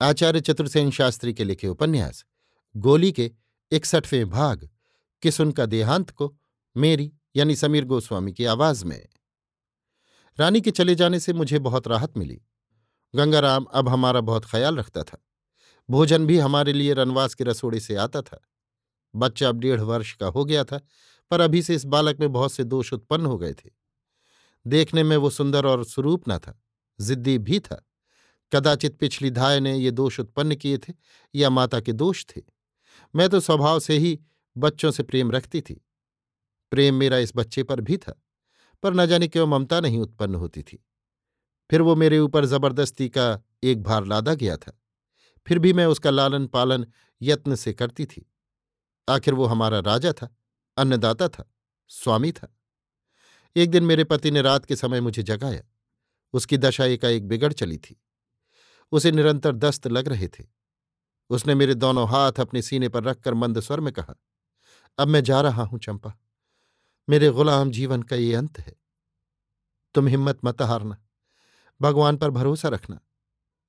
आचार्य चतुर्सेन शास्त्री के लिखे उपन्यास, गोली के इकसठवें भाग, किस उनका देहांत को मेरी यानी समीर गोस्वामी की आवाज़ में। रानी के चले जाने से मुझे बहुत राहत मिली। गंगाराम अब हमारा बहुत ख्याल रखता था। भोजन भी हमारे लिए रनवास के रसोड़े से आता था। बच्चा अब डेढ़ वर्ष का हो गया था, पर अभी से इस बालक में बहुत से दोष उत्पन्न हो गए थे। देखने में वो सुंदर और स्वरूप न था, जिद्दी भी था। कदाचित पिछली धाय ने ये दोष उत्पन्न किए थे या माता के दोष थे। मैं तो स्वभाव से ही बच्चों से प्रेम रखती थी। प्रेम मेरा इस बच्चे पर भी था, पर न जाने क्यों ममता नहीं उत्पन्न होती थी। फिर वो मेरे ऊपर ज़बरदस्ती का एक भार लादा गया था। फिर भी मैं उसका लालन पालन यत्न से करती थी। आखिर वो हमारा राजा था, अन्नदाता था, स्वामी था। एक दिन मेरे पति ने रात के समय मुझे जगाया। उसकी दशा एकाएक बिगड़ चली थी। उसे निरंतर दस्त लग रहे थे। उसने मेरे दोनों हाथ अपने सीने पर रखकर मंद स्वर में कहा, अब मैं जा रहा हूँ चंपा। मेरे गुलाम जीवन का ये अंत है। तुम हिम्मत मत हारना। भगवान पर भरोसा रखना।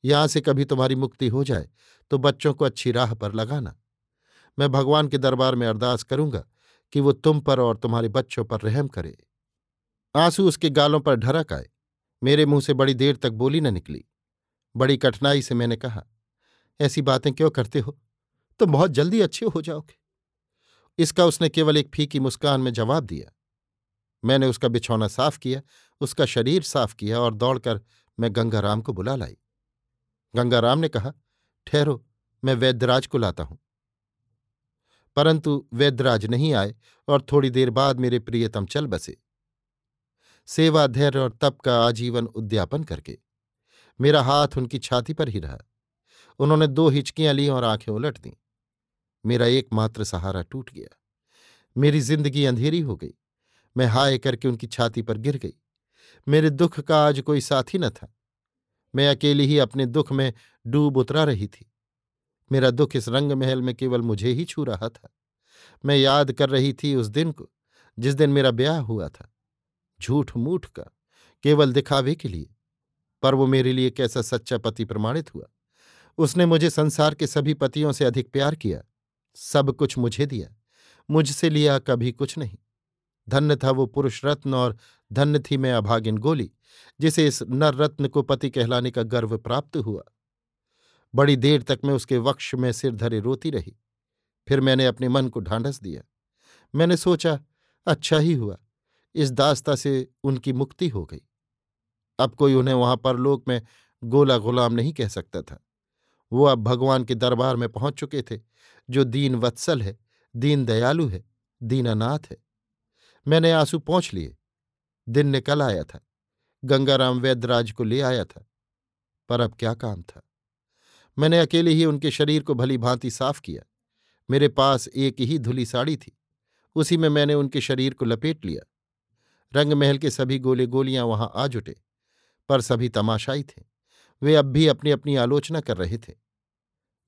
यहाँ से कभी तुम्हारी मुक्ति हो जाए तो बच्चों को अच्छी राह पर लगाना। मैं भगवान के दरबार में अरदास करूँगा कि वो तुम पर और तुम्हारे बच्चों पर रहम करे। आँसू उसके गालों पर ढरक आए। मेरे मुँह से बड़ी देर तक बोली न निकली। बड़ी कठिनाई से मैंने कहा, ऐसी बातें क्यों करते हो? तुम बहुत जल्दी अच्छे हो जाओगे। इसका उसने केवल एक फीकी मुस्कान में जवाब दिया। मैंने उसका बिछौना साफ़ किया, उसका शरीर साफ़ किया और दौड़कर मैं गंगाराम को बुला लाई। गंगाराम ने कहा, ठहरो, मैं वैद्यराज को लाता हूँ। परंतु वैद्यराज नहीं आए और थोड़ी देर बाद मेरे प्रियतम चल बसे। सेवा धैर्य और तप का आजीवन उद्यापन करके मेरा हाथ उनकी छाती पर ही रहा। उन्होंने दो हिचकियाँ ली और आँखें उलट दी। मेरा एकमात्र सहारा टूट गया। मेरी ज़िंदगी अंधेरी हो गई। मैं हाय करके उनकी छाती पर गिर गई। मेरे दुख का आज कोई साथी न था। मैं अकेली ही अपने दुख में डूब उतरा रही थी। मेरा दुख इस रंग महल में केवल मुझे ही छू रहा था। मैं याद कर रही थी उस दिन को, जिस दिन मेरा ब्याह हुआ था। झूठ मूठ का, केवल दिखावे के लिए। पर वो मेरे लिए कैसा सच्चा पति प्रमाणित हुआ। उसने मुझे संसार के सभी पतियों से अधिक प्यार किया, सब कुछ मुझे दिया, मुझसे लिया कभी कुछ नहीं। धन्य था वो पुरुष रत्न और धन्य थी मैं अभागिन गोली, जिसे इस नर रत्न को पति कहलाने का गर्व प्राप्त हुआ। बड़ी देर तक मैं उसके वक्ष में सिर धरे रोती रही, फिर मैंने अपने मन को ढांढस दिया। मैंने सोचा अच्छा ही हुआ, इस दास्ता से उनकी मुक्ति हो गई। अब कोई उन्हें वहाँ परलोक में गोला गुलाम नहीं कह सकता था। वो अब भगवान के दरबार में पहुँच चुके थे, जो दीन वत्सल है, दीन दयालु है दीनानाथ है। मैंने आँसू पहुँच लिए। दिन निकल आया था। गंगाराम वैद्यराज को ले आया था। पर अब क्या काम था? मैंने अकेले ही उनके शरीर को भली भांति साफ़ किया। मेरे पास एक ही धुली साड़ी थी। उसी में मैंने उनके शरीर को लपेट लिया। रंगमहल के सभी गोले गोलियाँ वहाँ आ जुटे। पर सभी तमाशाई थे। वे अब भी अपनी अपनी आलोचना कर रहे थे।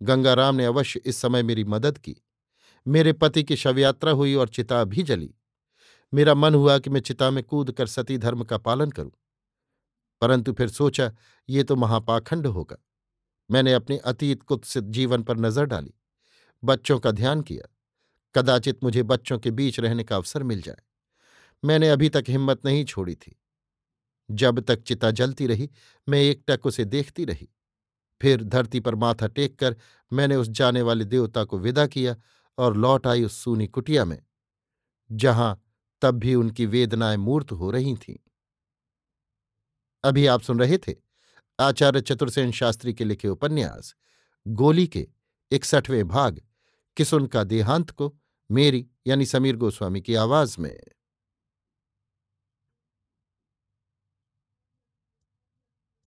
गंगाराम ने अवश्य इस समय मेरी मदद की। मेरे पति की शवयात्रा हुई और चिता भी जली। मेरा मन हुआ कि मैं चिता में कूद कर सती धर्म का पालन करूँ। परंतु फिर सोचा, ये तो महापाखंड होगा। मैंने अपने अतीत कुत्सित जीवन पर नज़र डाली। बच्चों का ध्यान किया। कदाचित मुझे बच्चों के बीच रहने का अवसर मिल जाए। मैंने अभी तक हिम्मत नहीं छोड़ी थी। जब तक चिता जलती रही, मैं एकटक उसे देखती रही। फिर धरती पर माथा टेक कर मैंने उस जाने वाले देवता को विदा किया और लौट आई उस सूनी कुटिया में, जहाँ तब भी उनकी वेदनाएँ मूर्त हो रही थीं। अभी आप सुन रहे थे आचार्य चतुर्सेन शास्त्री के लिखे उपन्यास, गोली के इकसठवें भाग किसुन का देहांत को, मेरी यानी समीर गोस्वामी की आवाज़ में।